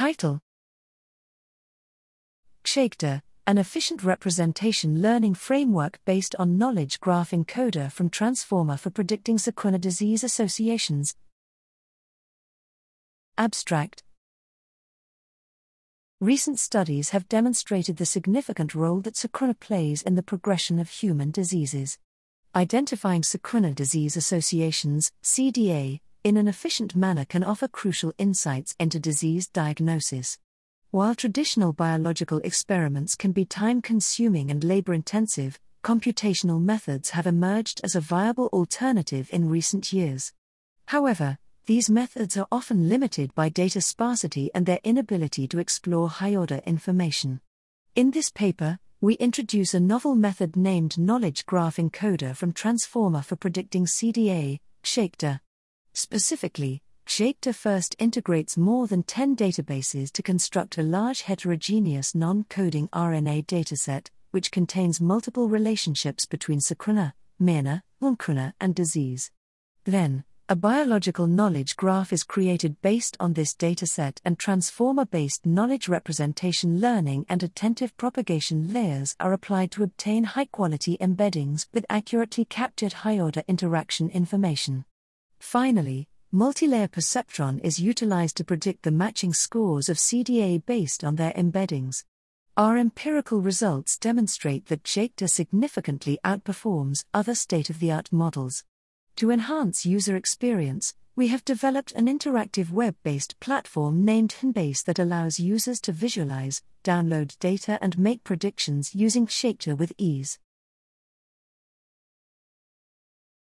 Title KGETCDA, an efficient representation learning framework based on knowledge graph encoder from Transformer for predicting circRNA disease associations. Abstract Recent studies have demonstrated the significant role that circRNA plays in the progression of human diseases. Identifying circRNA disease associations, CDA, in an efficient manner can offer crucial insights into disease diagnosis. While traditional biological experiments can be time consuming and labor intensive, computational methods have emerged as a viable alternative in recent years. However, these methods are often limited by data sparsity and their inability to explore high order information. In this paper, we introduce a novel method named Knowledge Graph Encoder from Transformer for predicting CDA, KGETCDA. Specifically, KGETCDA first integrates more than 10 databases to construct a large heterogeneous non coding RNA dataset, which contains multiple relationships between circRNA, miRNA, lncRNA, and disease. Then, a biological knowledge graph is created based on this dataset, and transformer based knowledge representation learning and attentive propagation layers are applied to obtain high quality embeddings with accurately captured high order interaction information. Finally, multilayer perceptron is utilized to predict the matching scores of CDA based on their embeddings. Our empirical results demonstrate that KGETCDA significantly outperforms other state of the art models. To enhance user experience, we have developed an interactive web based platform named Hinbase that allows users to visualize, download data, and make predictions using KGETCDA with ease.